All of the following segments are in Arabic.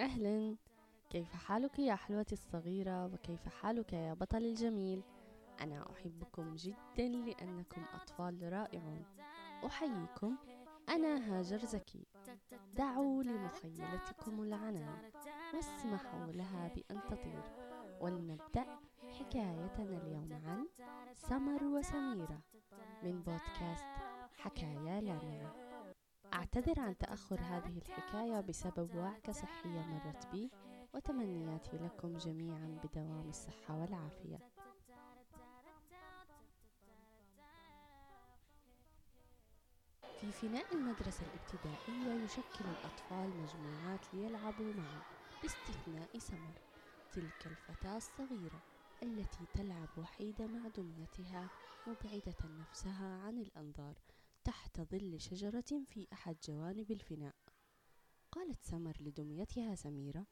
أهلا. كيف حالك يا حلوتي الصغيرة؟ وكيف حالك يا بطل الجميل؟ أنا أحبكم جدا لأنكم أطفال رائعون. أحييكم. أنا هاجر زكي. دعوا لمخيلتكم العنان واسمحوا لها بأن تطير. ولنبدأ حكايتنا اليوم عن سمر وسميرة. من بودكاست حكايا لامعة أعتذر عن تأخر هذه الحكاية بسبب وعكة صحية مرت بي وتمنياتي لكم جميعا بدوام الصحة والعافية. في فناء المدرسة الابتدائية يشكل الأطفال مجموعات ليلعبوا معا باستثناء سمر تلك الفتاة الصغيرة التي تلعب وحيدة مع دميتها مبعدة نفسها عن الأنظار تحت ظل شجرة في أحد جوانب الفناء. قالت سمر لدميتها سميرة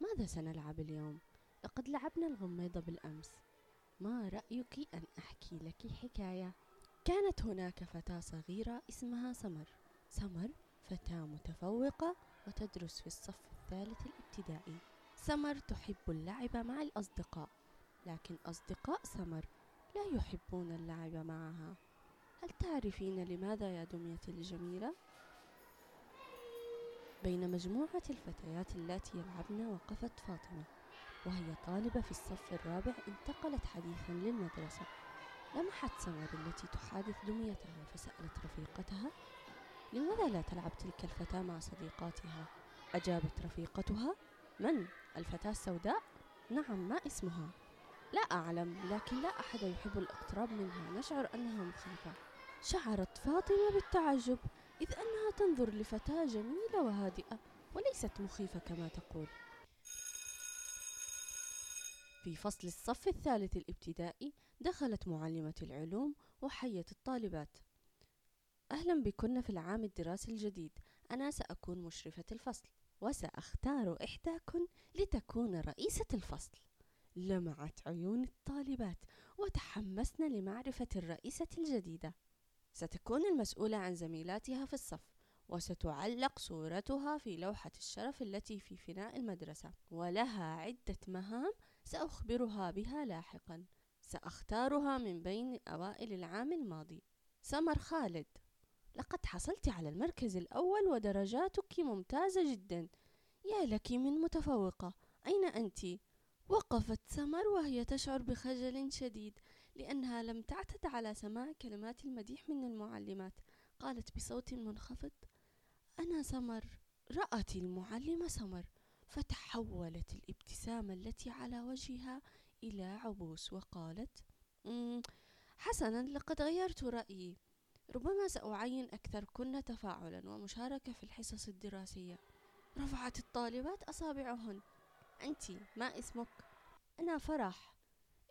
ماذا سنلعب اليوم؟ لقد لعبنا الغميضة بالأمس. ما رأيك أن أحكي لك حكاية؟ كانت هناك فتاة صغيرة اسمها سمر. سمر فتاة متفوقة وتدرس في الصف الثالث الابتدائي. سمر تحب اللعب مع الأصدقاء لكن أصدقاء سمر لا يحبون اللعب معها. هل تعرفين لماذا يا دميتي الجميلة؟ بين مجموعة الفتيات اللاتي يلعبن وقفت فاطمة وهي طالبة في الصف الرابع انتقلت حديثا للمدرسة لمحت سمر التي تحادث دميتها فسألت رفيقتها لماذا لا تلعب تلك الفتاة مع صديقاتها؟ أجابت رفيقتها من؟ الفتاة السوداء؟ نعم ما اسمها؟ لا أعلم لكن لا أحد يحب الإقتراب منها نشعر أنها مخيفة شعرت فاطمة بالتعجب إذ أنها تنظر لفتاة جميلة وهادئة وليست مخيفة كما تقول. في فصل الصف الثالث الابتدائي دخلت معلمة العلوم وحيت الطالبات. أهلا بكن في العام الدراسي الجديد. أنا سأكون مشرفة الفصل وسأختار إحداكن لتكون رئيسة الفصل. لمعت عيون الطالبات وتحمسن لمعرفة الرئيسة الجديدة. ستكون المسؤولة عن زميلاتها في الصف وستعلق صورتها في لوحة الشرف التي في فناء المدرسة ولها عدة مهام سأخبرها بها لاحقا. سأختارها من بين أوائل العام الماضي. سمر خالد لقد حصلت على المركز الأول ودرجاتك ممتازة جدا. يا لك من متفوقة. أين أنت؟ وقفت سمر وهي تشعر بخجل شديد. لأنها لم تعتد على سماع كلمات المديح من المعلمات. قالت بصوت منخفض أنا سمر رأت المعلمة سمر. فتحولت الابتسامة التي على وجهها إلى عبوس وقالت حسنا لقد غيرت رأيي. ربما سأعين أكثر كن تفاعلا. ومشاركة في الحصص الدراسية. رفعت الطالبات أصابعهن. أنت ما اسمك؟ أنا فرح.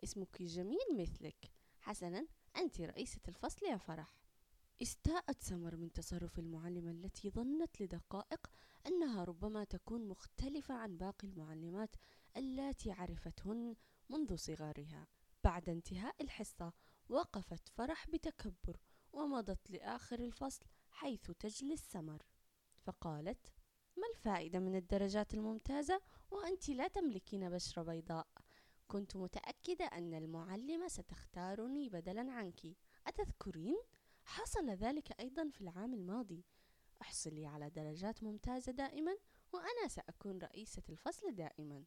اسمك جميل مثلك. حسنا أنت رئيسة الفصل يا فرح. استاءت سمر من تصرف المعلمة التي ظنت لدقائق أنها ربما تكون مختلفة عن باقي المعلمات اللاتي عرفتهن منذ صغارها. بعد انتهاء الحصة وقفت فرح بتكبر ومضت لآخر الفصل حيث تجلس سمر. فقالت ما الفائدة من الدرجات الممتازة وأنت لا تملكين بشرة بيضاء؟ كنت متأكدة أن المعلمة ستختارني بدلا عنك. أتذكرين؟ حصل ذلك أيضا في العام الماضي. أحصلي على درجات ممتازة دائما وأنا سأكون رئيسة الفصل دائما.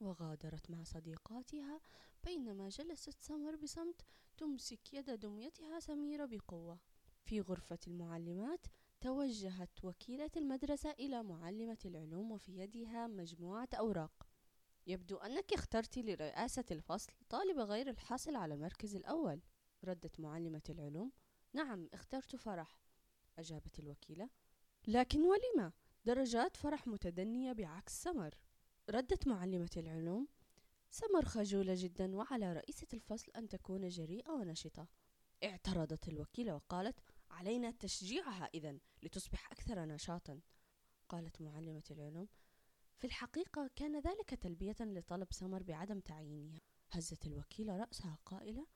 وغادرت مع صديقاتها بينما جلست سمر بصمت تمسك يد دميتها سميرة بقوة. في غرفة المعلمات توجهت وكيلة المدرسة إلى معلمة العلوم وفي يدها مجموعة أوراق. يبدو أنك اخترت لرئاسة الفصل طالبة غير الحاصل على المركز الأول. ردت معلمة العلوم نعم اخترت فرح. أجابت الوكيلة لكن ولم درجات فرح متدنية بعكس سمر. ردت معلمة العلوم سمر خجولة جدا وعلى رئيسة الفصل أن تكون جريئة ونشطة. اعترضت الوكيلة وقالت علينا تشجيعها إذا لتصبح أكثر نشاطا. قالت معلمة العلوم في الحقيقة كان ذلك تلبية لطلب سمر بعدم تعيينها. هزت الوكيلة رأسها قائلة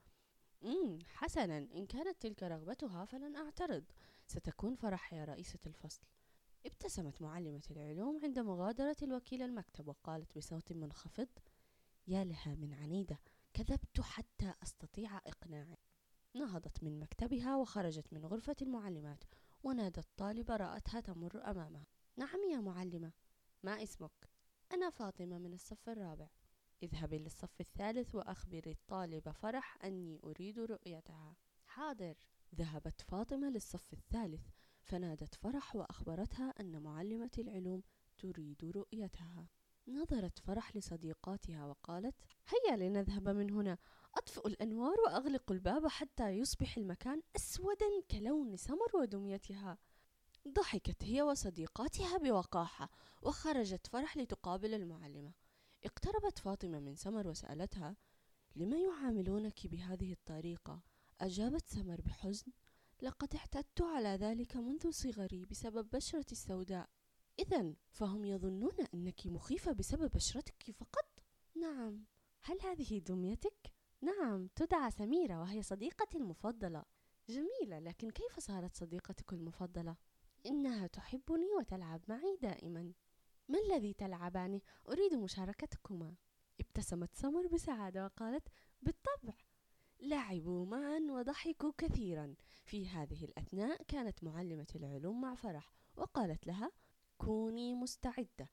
مم حسنا إن كانت تلك رغبتها فلن أعترض. ستكون فرح يا رئيسة الفصل. ابتسمت معلمة العلوم عند مغادرة الوكيل المكتب وقالت بصوت منخفض يا لها من عنيدة كذبت حتى أستطيع إقناعي. نهضت من مكتبها وخرجت من غرفة المعلمات ونادت طالبة رأتها تمر أمامها. نعم يا معلمة. ما اسمك؟ أنا فاطمة من الصف الرابع. اذهبي للصف الثالث وأخبري الطالبة فرح أني أريد رؤيتها. حاضر. ذهبت فاطمة للصف الثالث. فنادت فرح وأخبرتها أن معلمة العلوم تريد رؤيتها. نظرت فرح لصديقاتها وقالت هيا لنذهب من هنا. أطفئ الأنوار وأغلق الباب حتى يصبح المكان أسودا كلون سمر ودميتها. ضحكت هي وصديقاتها بوقاحة وخرجت فرح لتقابل المعلمة. اقتربت فاطمة من سمر وسألتها لما يعاملونك بهذه الطريقة أجابت سمر بحزن لقد اعتدت على ذلك منذ صغري بسبب بشرتي السوداء. إذا فهم يظنون أنك مخيفة بسبب بشرتك فقط؟ نعم. هل هذه دميتك؟ نعم تدعى سميرة وهي صديقتي المفضلة. جميلة لكن كيف صارت صديقتك المفضلة؟ إنها تحبني وتلعب معي دائما. ما الذي تلعبانه؟ أريد مشاركتكما. ابتسمت سمر بسعادة وقالت بالطبع. لعبوا معا وضحكوا كثيرا. في هذه الأثناء كانت معلمة العلوم مع فرح وقالت لها كوني مستعدة.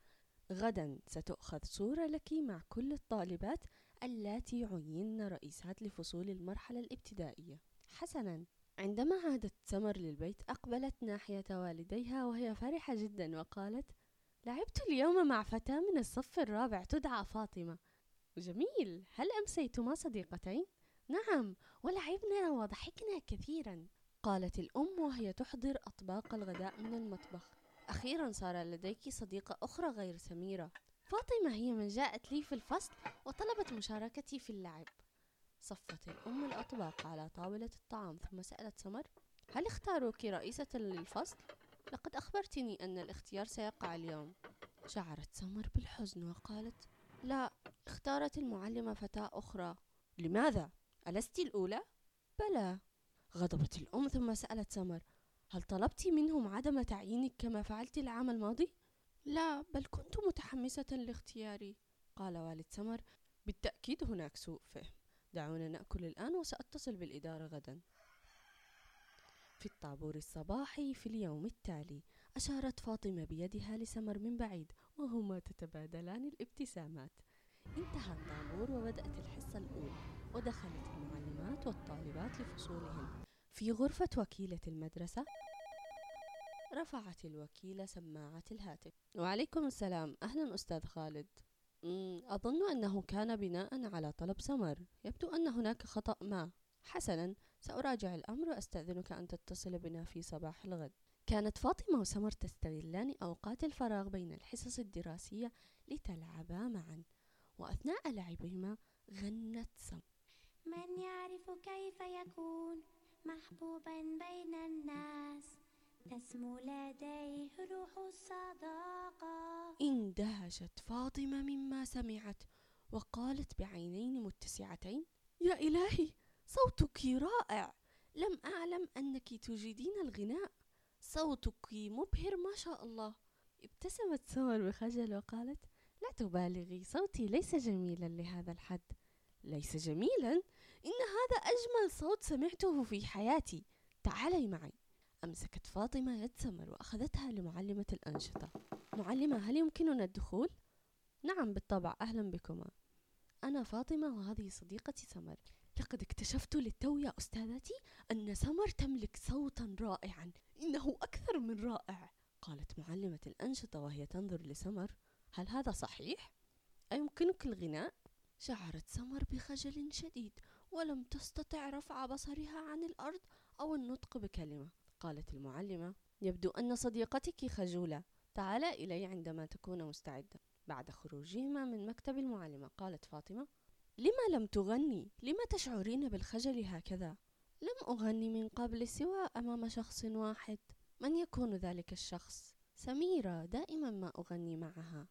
غدا ستؤخذ صورة لك مع كل الطالبات اللاتي عين رئيسات لفصول المرحلة الابتدائية. حسنا. عندما عادت سمر للبيت أقبلت ناحية والديها وهي فرحة جدا وقالت لعبت اليوم مع فتاة من الصف الرابع تدعى فاطمة. جميل. هل أمسيتما صديقتين؟ نعم ولعبنا وضحكنا كثيرا. قالت الأم وهي تحضر أطباق الغداء من المطبخ. أخيرا صار لديك صديقة أخرى غير سميرة. فاطمة هي من جاءت لي في الفصل وطلبت مشاركتي في اللعب. صفت الأم الأطباق على طاولة الطعام ثم سألت سمر هل اختاروك رئيسة للفصل؟ لقد أخبرتني أن الاختيار سيقع اليوم شعرت سمر بالحزن وقالت لا اختارت المعلمة فتاة أخرى لماذا؟ ألست الأولى؟ بلى غضبت الأم ثم سألت سمر هل طلبت منهم عدم تعيينك كما فعلت العام الماضي؟ لا بل كنت متحمسة لاختياري قال والد سمر بالتأكيد هناك سوء فهم دعونا نأكل الآن وسأتصل بالإدارة غدا. في الطابور الصباحي في اليوم التالي أشارت فاطمة بيدها لسمر من بعيد وهما تتبادلان الابتسامات. انتهى الطابور وبدأت الحصة الأولى ودخلت المعلمات والطالبات لفصولهن في غرفة وكيلة المدرسة رفعت الوكيلة سماعة الهاتف. وعليكم السلام أهلا أستاذ خالد. أظن أنه كان بناء على طلب سمر. يبدو أن هناك خطأ ما. حسنا سأراجع الأمر وأستأذنك أن تتصل بنا في صباح الغد. كانت فاطمة وسمر تستغلان أوقات الفراغ بين الحصص الدراسية لتلعبا معا وأثناء لعبهما غنت سم. من يعرف كيف يكون محبوبا بين الناس؟ تسمو لديه روح الصداقة اندهشت فاطمة مما سمعت وقالت بعينين متسعتين يا إلهي صوتك رائع. لم أعلم أنك تجيدين الغناء. صوتك مبهر ما شاء الله. ابتسمت سمر بخجل وقالت لا تبالغي صوتي ليس جميلا لهذا الحد. ليس جميلا؟ إن هذا أجمل صوت سمعته في حياتي. تعالي معي. أمسكت فاطمة يد سمر وأخذتها لمعلمة الأنشطة. معلمة هل يمكننا الدخول؟ نعم بالطبع أهلا بكما. أنا فاطمة وهذه صديقتي سمر. لقد اكتشفت للتو يا أستاذتي أن سمر تملك صوتا رائعا. إنه أكثر من رائع. قالت معلمة الأنشطة وهي تنظر لسمر. هل هذا صحيح؟ أيمكنك الغناء؟ شعرت سمر بخجل شديد ولم تستطع رفع بصرها عن الأرض أو النطق بكلمة. قالت المعلمة يبدو أن صديقتك خجولة. تعالى إلي عندما تكون مستعدة. بعد خروجهما من مكتب المعلمة. قالت فاطمة لما لم تغني؟ لما تشعرين بالخجل هكذا؟ لم أغني من قبل سوى أمام شخص واحد. من يكون ذلك الشخص؟ سميرة دائما ما أغني معها.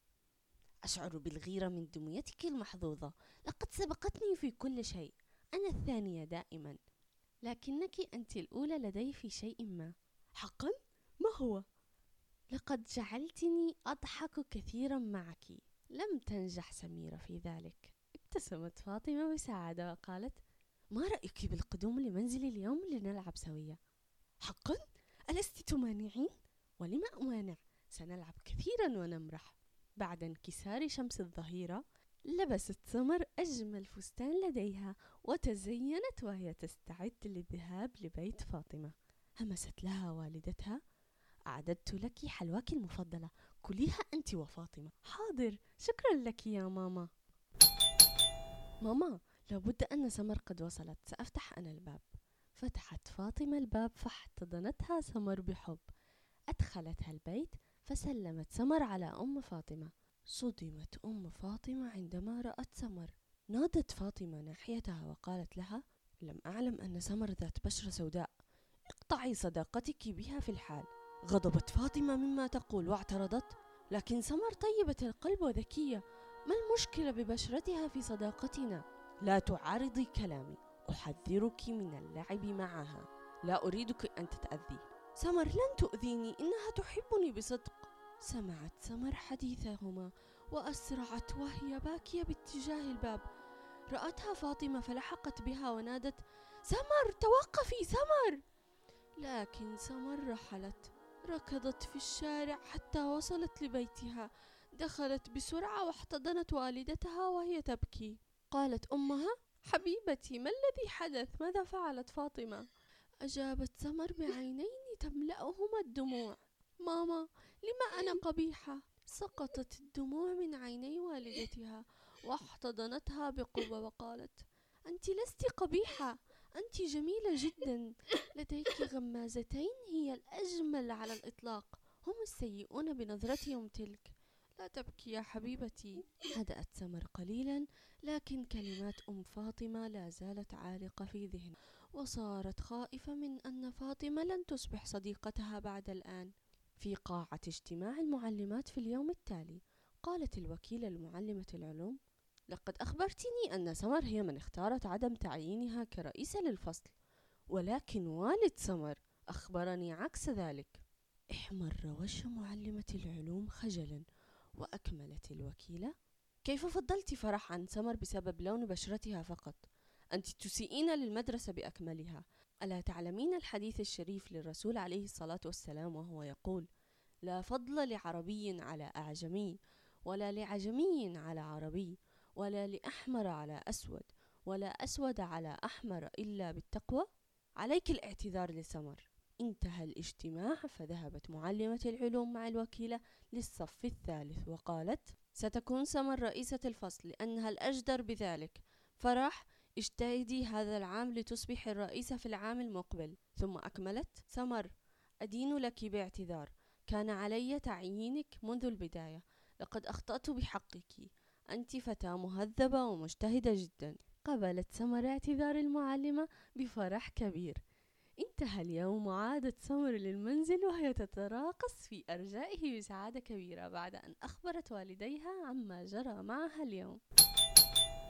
أشعر بالغيرة من دميتك المحظوظة. لقد سبقتني في كل شيء. أنا الثانية دائما. لكنك أنت الأولى لدي في شيء ما. حقا؟ ما هو؟ لقد جعلتني أضحك كثيرا معك. لم تنجح سميرة في ذلك. ابتسمت فاطمة بسعادة وقالت ما رأيك بالقدوم لمنزلي اليوم لنلعب سويا حقا؟ ألست تمانعين؟ ولم أمانع؟ سنلعب كثيرا ونمرح. بعد انكسار شمس الظهيرة لبست سمر أجمل فستان لديها وتزينت وهي تستعد للذهاب لبيت فاطمة. همست لها والدتها. أعددت لك حلواك المفضلة. كليها أنت وفاطمة. حاضر. شكرا لك يا ماما. ماما لابد أن سمر قد وصلت. سأفتح أنا الباب. فتحت فاطمة الباب فاحتضنتها سمر بحب. أدخلتها البيت فسلمت سمر على أم فاطمة. صدمت أم فاطمة عندما رأت سمر. نادت فاطمة ناحيتها وقالت لها لم أعلم أن سمر ذات بشرة سوداء. اقطعي صداقتك بها في الحال. غضبت فاطمة مما تقول واعترضت لكن سمر طيبة القلب وذكية. ما المشكلة ببشرتها في صداقتنا؟ لا تعارضي كلامي. أحذرك من اللعب معها. لا أريدك أن تتأذي. سمر لن تؤذيني. إنها تحبني بصدق. سمعت سمر حديثهما وأسرعت وهي باكية باتجاه الباب. رأتها فاطمة فلحقت بها ونادت سمر توقفي سمر! لكن سمر رحلت. ركضت في الشارع حتى وصلت لبيتها. دخلت بسرعة واحتضنت والدتها وهي تبكي. قالت أمها حبيبتي ما الذي حدث؟ ماذا فعلت فاطمة؟ أجابت سمر بعينين تملأهما الدموع. ماما لما أنا قبيحة؟ سقطت الدموع من عيني والدتها واحتضنتها بقوة وقالت أنت لست قبيحة أنت جميلة جدا. لديك غمازتين هي الأجمل على الإطلاق. هم السيئون بنظرتهم تلك. لا تبكي يا حبيبتي. هدأت سمر قليلا لكن كلمات أم فاطمة لا زالت عالقة في ذهن وصارت خائفة من أن فاطمة لن تصبح صديقتها بعد الآن. في قاعة اجتماع المعلمات في اليوم التالي. قالت الوكيلة لمعلمة العلوم لقد أخبرتني أن سمر هي من اختارت عدم تعيينها كرئيسة للفصل ولكن والد سمر أخبرني عكس ذلك. احمر وجه معلمة العلوم خجلا وأكملت الوكيلة كيف فضلت فرح عن سمر بسبب لون بشرتها فقط؟ أنت تسيئين للمدرسة بأكملها ألا تعلمين الحديث الشريف للرسول عليه الصلاة والسلام وهو يقول لا فضل لعربي على أعجمي ولا لعجمي على عربي ولا لأحمر على أسود ولا أسود على أحمر إلا بالتقوى عليك الاعتذار لسمر. انتهى الاجتماع فذهبت معلمة العلوم مع الوكيلة للصف الثالث وقالت ستكون سمر رئيسة الفصل لأنها الأجدر بذلك؟ فرح اجتهدي هذا العام لتصبح الرئيسة في العام المقبل. ثم أكملت سمر أدين لك باعتذار. كان علي تعيينك منذ البداية. لقد أخطأت بحقك. أنت فتاة مهذبة ومجتهدة جدا. قبلت سمر اعتذار المعلمة بفرح كبير. انتهى اليوم وعادت سمر للمنزل وهي تتراقص في أرجائه بسعادة كبيرة بعد أن أخبرت والديها عما جرى معها اليوم.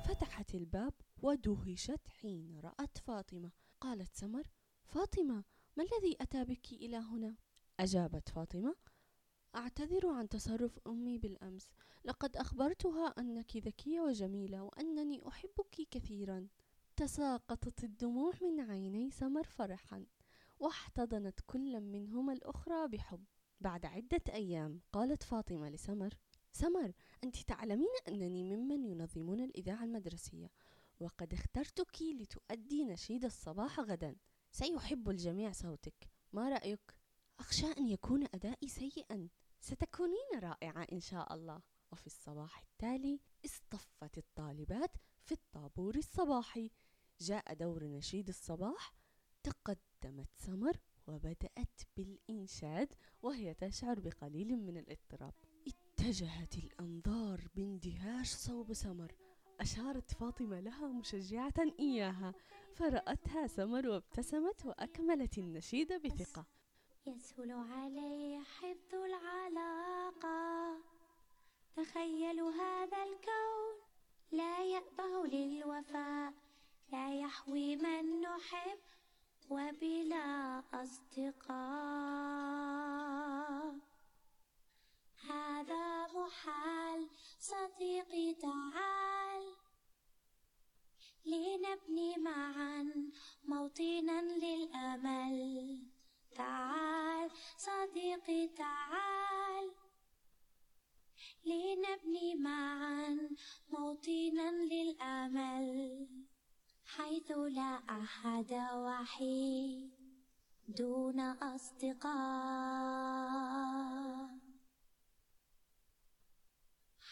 فتحت الباب ودهشت حين رأت فاطمة. قالت سمر فاطمة ما الذي أتى بك إلى هنا؟ أجابت فاطمة أعتذر عن تصرف أمي بالأمس. لقد أخبرتها أنك ذكية وجميلة وأنني أحبك كثيرا. تساقطت الدموع من عيني سمر فرحا واحتضنت كل منهما الأخرى بحب. بعد عدة أيام قالت فاطمة لسمر سمر أنت تعلمين أنني ممن ينظمون الإذاعة المدرسية وقد اخترتك لتؤدي نشيد الصباح غدا. سيحب الجميع صوتك. ما رأيك؟ أخشى أن يكون أدائي سيئا. ستكونين رائعة إن شاء الله. وفي الصباح التالي اصطفت الطالبات في الطابور الصباحي. جاء دور نشيد الصباح. تقدمت سمر وبدأت بالإنشاد وهي تشعر بقليل من الاضطراب. اتجهت الأنظار باندهاش صوب سمر. أشارت فاطمة لها مشجعة إياها. فرأتها سمر وابتسمت وأكملت النشيد بثقة. يسهل علي حفظ العلاقة. تخيلوا هذا الكون. لا يأبه للوفاء. لا يحوي من نحب وبلا أصدقاء. هذا محال صديقي تعال. لنبني معا موطنا للأمل. تعال صديقي تعال. لنبني معا موطنا للأمل. حيث لا أحد وحيد دون أصدقاء.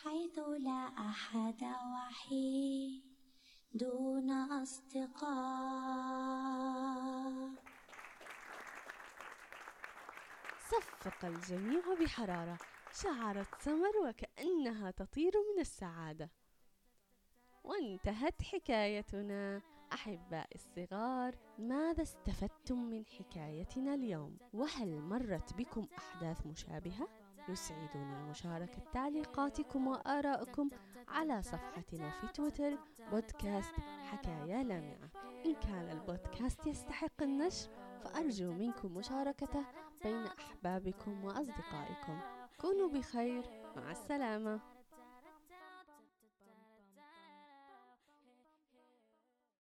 حيث لا أحد وحيد دون أصدقاء. صفق الجميع بحرارة شعرت سمر وكأنها تطير من السعادة. وانتهت حكايتنا. أحبائي الصغار ماذا استفدتم من حكايتنا اليوم؟ وهل مرت بكم أحداث مشابهة؟ يسعدني مشاركة تعليقاتكم وآرائكم على صفحتنا في تويتر بودكاست حكايا لامعة. إن كان البودكاست يستحق النشر فأرجو منكم مشاركته بين أحبابكم وأصدقائكم. كونوا بخير مع السلامة.